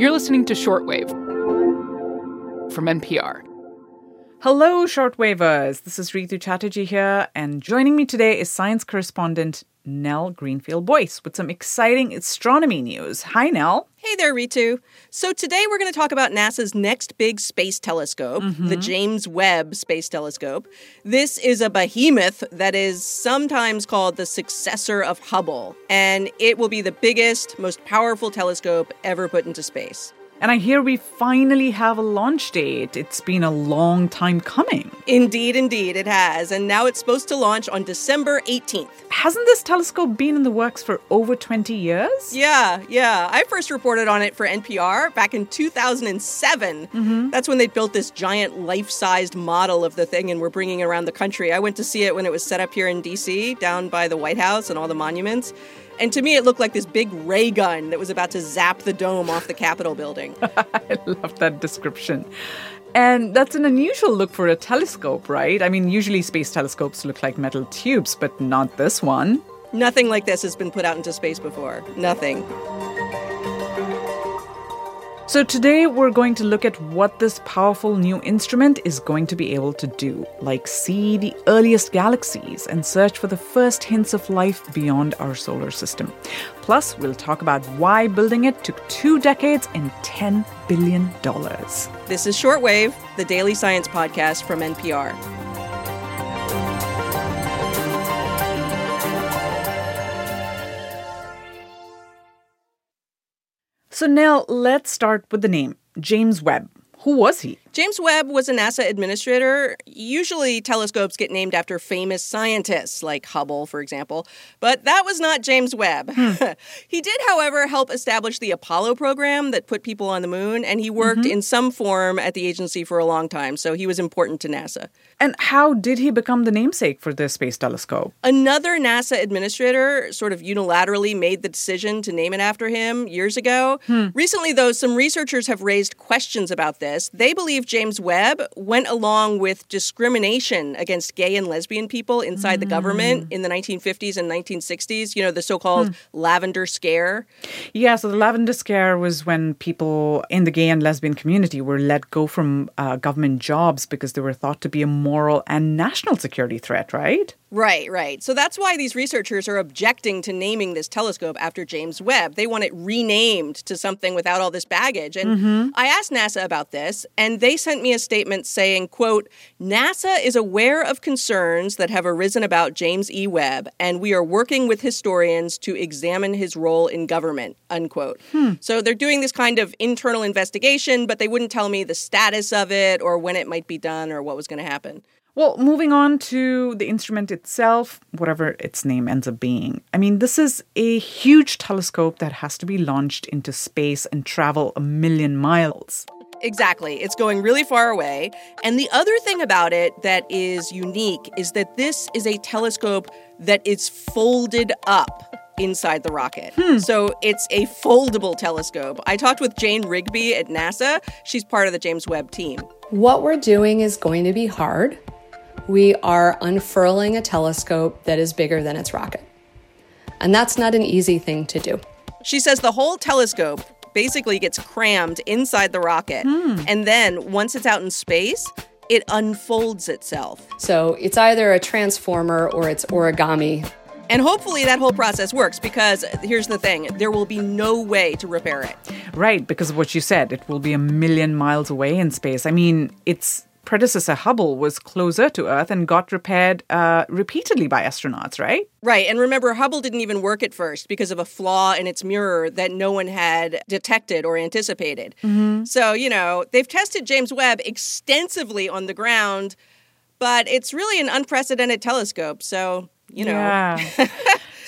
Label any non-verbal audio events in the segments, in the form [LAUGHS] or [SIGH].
You're listening to Shortwave from NPR. Hello, shortwavers. This is Rhitu Chatterjee here, and joining me today is science correspondent Nell Greenfield Boyce with some exciting astronomy news. Hi, Nell. Hey there, Rhitu. So today we're going to talk about NASA's next big space telescope, mm-hmm. the James Webb Space Telescope. This is a behemoth that is sometimes called the successor of Hubble, and it will be the biggest, most powerful telescope ever put into space. And I hear we finally have a launch date. It's been a long time coming. Indeed, indeed, it has. And now it's supposed to launch on December 18th. Hasn't this telescope been in the works for over 20 years? Yeah, yeah. I first reported on it for NPR back in 2007. Mm-hmm. That's when they built this giant life sized model of the thing and were bringing it around the country. I went to see it when it was set up here in DC, down by the White House and all the monuments. And to me, it looked like this big ray gun that was about to zap the dome off the Capitol building. [LAUGHS] I love that description. And that's an unusual look for a telescope, right? I mean, usually space telescopes look like metal tubes, but not this one. Nothing like this has been put out into space before. Nothing. So, today we're going to look at what this powerful new instrument is going to be able to do, like see the earliest galaxies and search for the first hints of life beyond our solar system. Plus, we'll talk about why building it took two decades and $10 billion. This is Shortwave, the daily science podcast from NPR. So, Nell, let's start with the name James Webb. Who was he? James Webb was a NASA administrator. Usually, telescopes get named after famous scientists, like Hubble, for example, but that was not James Webb. Hmm. [LAUGHS] he did, however, help establish the Apollo program that put people on the moon, and he worked mm-hmm. in some form at the agency for a long time, so he was important to NASA. And how did he become the namesake for the Space Telescope? Another NASA administrator sort of unilaterally made the decision to name it after him years ago. Hmm. Recently, though, some researchers have raised questions about this. They believe James Webb went along with discrimination against gay and lesbian people inside mm. the government in the 1950s and 1960s, you know, the so called mm. lavender scare. Yeah, so the lavender scare was when people in the gay and lesbian community were let go from uh, government jobs because they were thought to be a moral and national security threat, right? Right, right. So that's why these researchers are objecting to naming this telescope after James Webb. They want it renamed to something without all this baggage. And mm-hmm. I asked NASA about this, and they sent me a statement saying, quote, NASA is aware of concerns that have arisen about James E. Webb, and we are working with historians to examine his role in government, unquote. Hmm. So they're doing this kind of internal investigation, but they wouldn't tell me the status of it or when it might be done or what was going to happen. Well, moving on to the instrument itself, whatever its name ends up being. I mean, this is a huge telescope that has to be launched into space and travel a million miles. Exactly. It's going really far away. And the other thing about it that is unique is that this is a telescope that is folded up inside the rocket. Hmm. So it's a foldable telescope. I talked with Jane Rigby at NASA. She's part of the James Webb team. What we're doing is going to be hard we are unfurling a telescope that is bigger than its rocket. And that's not an easy thing to do. She says the whole telescope basically gets crammed inside the rocket. Hmm. And then once it's out in space, it unfolds itself. So it's either a transformer or it's origami. And hopefully that whole process works because here's the thing there will be no way to repair it. Right, because of what you said, it will be a million miles away in space. I mean, it's predecessor Hubble was closer to Earth and got repaired uh, repeatedly by astronauts, right? Right. And remember, Hubble didn't even work at first because of a flaw in its mirror that no one had detected or anticipated. Mm-hmm. So, you know, they've tested James Webb extensively on the ground, but it's really an unprecedented telescope. So, you know. Yeah. [LAUGHS]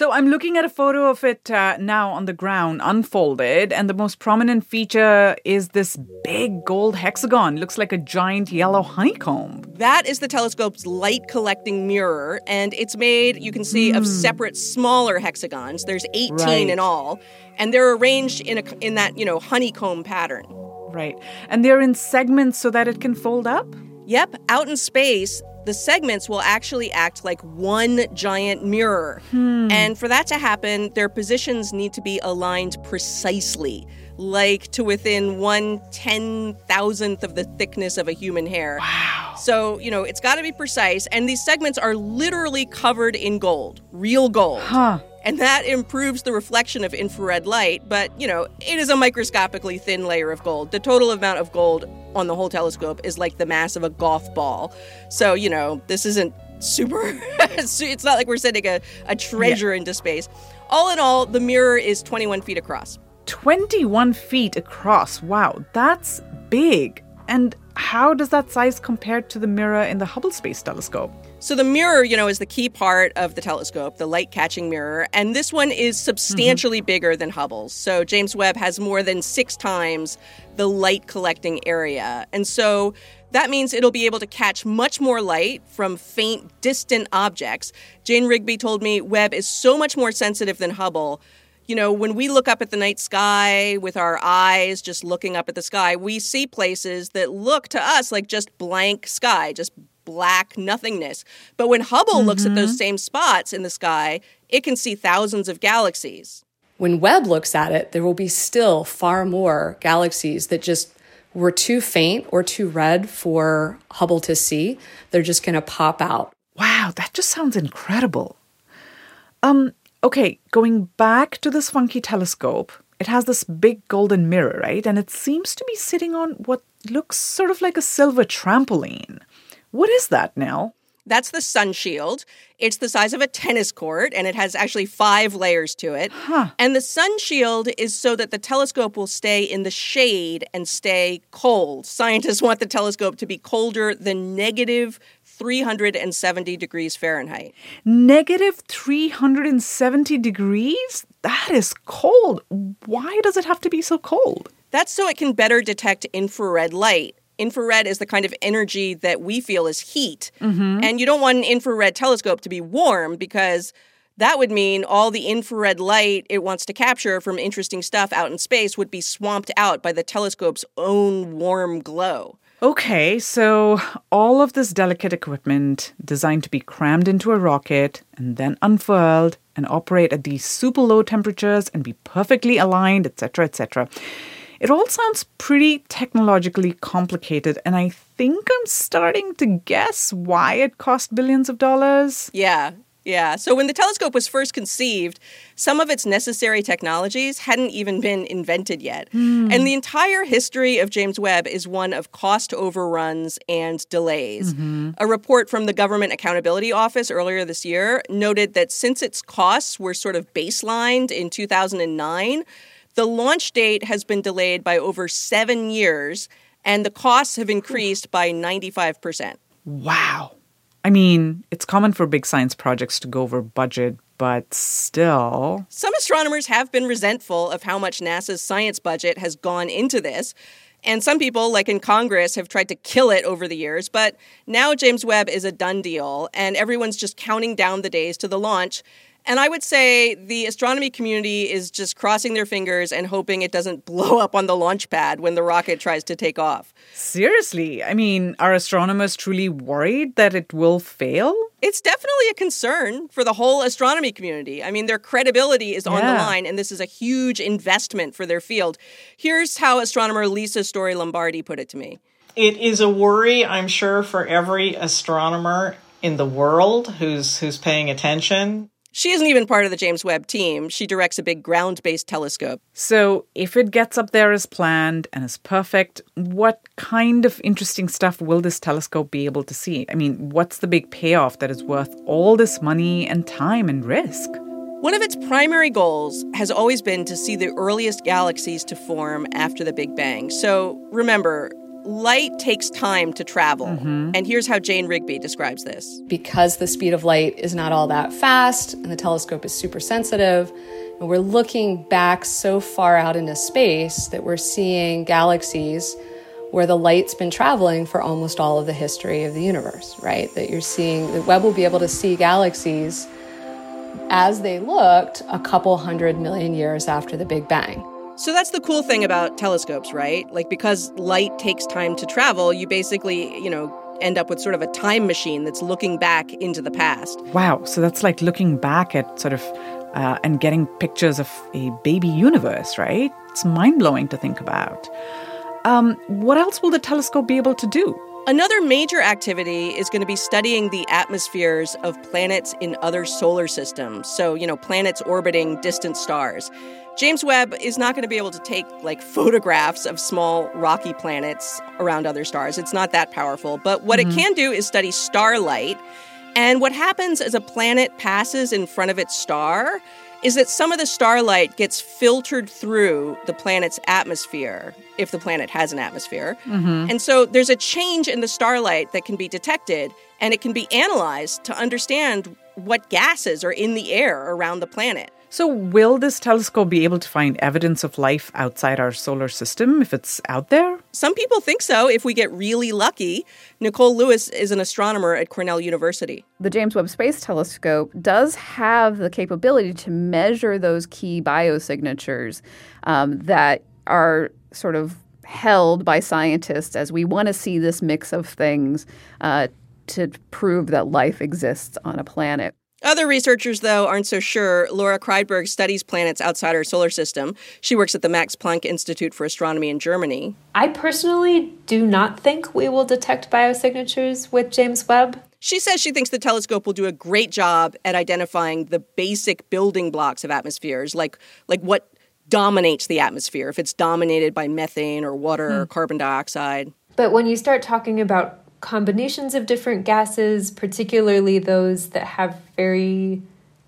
So I'm looking at a photo of it uh, now on the ground, unfolded, and the most prominent feature is this big gold hexagon. Looks like a giant yellow honeycomb. That is the telescope's light collecting mirror, and it's made, you can see, mm. of hmm. separate smaller hexagons. There's 18 right. in all, and they're arranged in a in that you know honeycomb pattern. Right, and they're in segments so that it can fold up. Yep, out in space, the segments will actually act like one giant mirror. Hmm. And for that to happen, their positions need to be aligned precisely, like to within one ten thousandth of the thickness of a human hair. Wow. So, you know, it's got to be precise. And these segments are literally covered in gold, real gold. Huh. And that improves the reflection of infrared light, but, you know, it is a microscopically thin layer of gold. The total amount of gold on the whole telescope is like the mass of a golf ball. So, you know, this isn't super, [LAUGHS] it's not like we're sending a, a treasure into space. All in all, the mirror is 21 feet across. 21 feet across. Wow, that's big. And how does that size compare to the mirror in the Hubble Space Telescope? So the mirror, you know, is the key part of the telescope, the light catching mirror, and this one is mm-hmm. substantially bigger than Hubble's. So James Webb has more than 6 times the light collecting area. And so that means it'll be able to catch much more light from faint, distant objects. Jane Rigby told me Webb is so much more sensitive than Hubble. You know, when we look up at the night sky with our eyes, just looking up at the sky, we see places that look to us like just blank sky, just black nothingness. But when Hubble looks at those same spots in the sky, it can see thousands of galaxies. When Webb looks at it, there will be still far more galaxies that just were too faint or too red for Hubble to see. They're just going to pop out. Wow, that just sounds incredible. Um, okay, going back to this funky telescope, it has this big golden mirror, right? And it seems to be sitting on what looks sort of like a silver trampoline. What is that, Nell? That's the sun shield. It's the size of a tennis court and it has actually five layers to it. Huh. And the sun shield is so that the telescope will stay in the shade and stay cold. Scientists [LAUGHS] want the telescope to be colder than negative 370 degrees Fahrenheit. Negative 370 degrees? That is cold. Why does it have to be so cold? That's so it can better detect infrared light. Infrared is the kind of energy that we feel is heat. Mm-hmm. And you don't want an infrared telescope to be warm because that would mean all the infrared light it wants to capture from interesting stuff out in space would be swamped out by the telescope's own warm glow. Okay, so all of this delicate equipment designed to be crammed into a rocket and then unfurled and operate at these super low temperatures and be perfectly aligned, etc., etc. It all sounds pretty technologically complicated, and I think I'm starting to guess why it cost billions of dollars. Yeah, yeah. So when the telescope was first conceived, some of its necessary technologies hadn't even been invented yet. Hmm. And the entire history of James Webb is one of cost overruns and delays. Mm-hmm. A report from the Government Accountability Office earlier this year noted that since its costs were sort of baselined in 2009, the launch date has been delayed by over seven years, and the costs have increased by 95%. Wow. I mean, it's common for big science projects to go over budget, but still. Some astronomers have been resentful of how much NASA's science budget has gone into this. And some people, like in Congress, have tried to kill it over the years. But now James Webb is a done deal, and everyone's just counting down the days to the launch. And I would say the astronomy community is just crossing their fingers and hoping it doesn't [LAUGHS] blow up on the launch pad when the rocket tries to take off. Seriously, I mean, are astronomers truly worried that it will fail? It's definitely a concern for the whole astronomy community. I mean, their credibility is on the line, and this is a huge investment for their field. Here's how astronomer Lisa Storrie Lombardi put it to me. It is a worry, I'm sure, for every astronomer in the world who's who's paying attention. She isn't even part of the James Webb team. She directs a big ground based telescope. So, if it gets up there as planned and is perfect, what kind of interesting stuff will this telescope be able to see? I mean, what's the big payoff that is worth all this money and time and risk? One of its primary goals has always been to see the earliest galaxies to form after the Big Bang. So remember, light takes time to travel. Mm-hmm. And here's how Jane Rigby describes this. because the speed of light is not all that fast and the telescope is super sensitive and we're looking back so far out into space that we're seeing galaxies where the light's been traveling for almost all of the history of the universe right that you're seeing the webb will be able to see galaxies as they looked a couple hundred million years after the big bang So that's the cool thing about telescopes, right? Like because light takes time to travel, you basically, you know, end up with sort of a time machine that's looking back into the past. Wow, so that's like looking back at sort of uh, and getting pictures of a baby universe, right? It's mind blowing to think about. Um, what else will the telescope be able to do? Another major activity is going to be studying the atmospheres of planets in other solar systems. So, you know, planets orbiting distant stars. James Webb is not going to be able to take like photographs of small rocky planets around other stars. It's not that powerful. But what mm-hmm. it can do is study starlight. And what happens as a planet passes in front of its star is that some of the starlight gets filtered through the planet's atmosphere, if the planet has an atmosphere. Mm-hmm. And so there's a change in the starlight that can be detected, and it can be analyzed to understand what gases are in the air around the planet. So, will this telescope be able to find evidence of life outside our solar system if it's out there? Some people think so if we get really lucky. Nicole Lewis is an astronomer at Cornell University. The James Webb Space Telescope does have the capability to measure those key biosignatures um, that are sort of held by scientists as we want to see this mix of things uh, to prove that life exists on a planet. Other researchers, though, aren't so sure. Laura Kreidberg studies planets outside our solar system. She works at the Max Planck Institute for Astronomy in Germany. I personally do not think we will detect biosignatures with James Webb. She says she thinks the telescope will do a great job at identifying the basic building blocks of atmospheres, like like what dominates the atmosphere, if it's dominated by methane or water hmm. or carbon dioxide. But when you start talking about combinations of different gases, particularly those that have very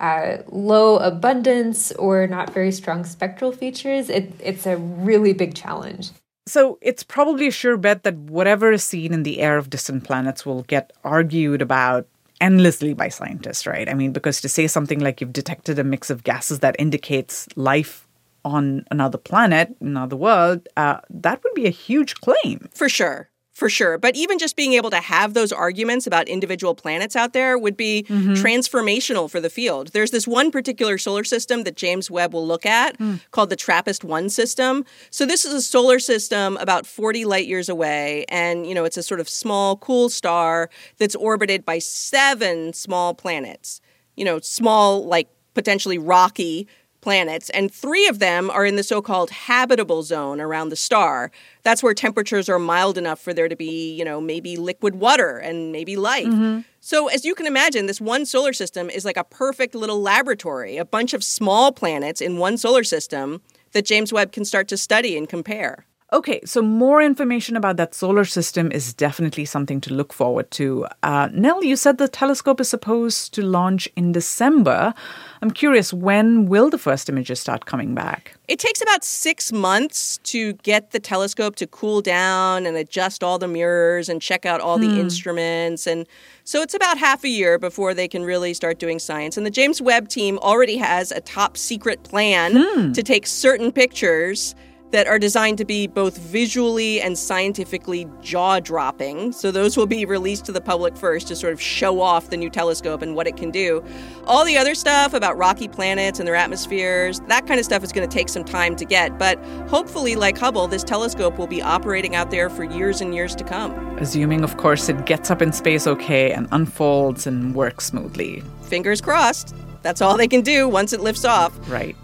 uh, low abundance or not very strong spectral features, it, it's a really big challenge. So it's probably a sure bet that whatever is seen in the air of distant planets will get argued about endlessly by scientists, right? I mean, because to say something like you've detected a mix of gases that indicates life on another planet, another world, uh, that would be a huge claim. For sure for sure. But even just being able to have those arguments about individual planets out there would be mm-hmm. transformational for the field. There's this one particular solar system that James Webb will look at mm. called the TRAPPIST 1 system. So this is a solar system about 40 light years away and you know it's a sort of small cool star that's orbited by seven small planets. You know, small like potentially rocky planets, and three of them are in the so called habitable zone around the star. That's where temperatures are mild enough for there to be, you know, maybe liquid water and maybe life. Mm-hmm. So, as you can imagine, this one solar system is like a perfect little laboratory, a bunch of small planets in one solar system that James Webb can start to study and compare. Okay, so more information about that solar system is definitely something to look forward to. Uh, Nell, you said the telescope is supposed to launch in December. I'm curious, when will the first images start coming back? It takes about six months to get the telescope to cool down and adjust all the mirrors and check out all the hmm. instruments. And so it's about half a year before they can really start doing science. And the James Webb team already has a top secret plan hmm. to take certain pictures that are designed to be both visually and scientifically jaw dropping. So, those will be released to the public first to sort of show off the new telescope and what it can do. All the other stuff about rocky planets and their atmospheres, that kind of stuff is going to take some time to get. But hopefully, like Hubble, this telescope will be operating out there for years and years to come. Assuming, of course, it gets up in space okay and unfolds and works smoothly. Fingers crossed. That's all they can do once it lifts off. Right.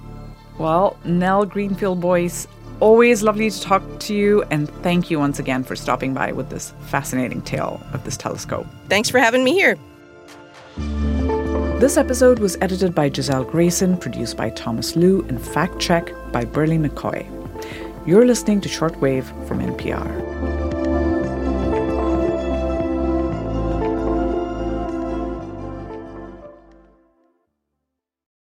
Well, Nell Greenfield Boyce, always lovely to talk to you, and thank you once again for stopping by with this fascinating tale of this telescope. Thanks for having me here. This episode was edited by Gisele Grayson, produced by Thomas Lu, and fact checked by Berly McCoy. You're listening to Shortwave from NPR.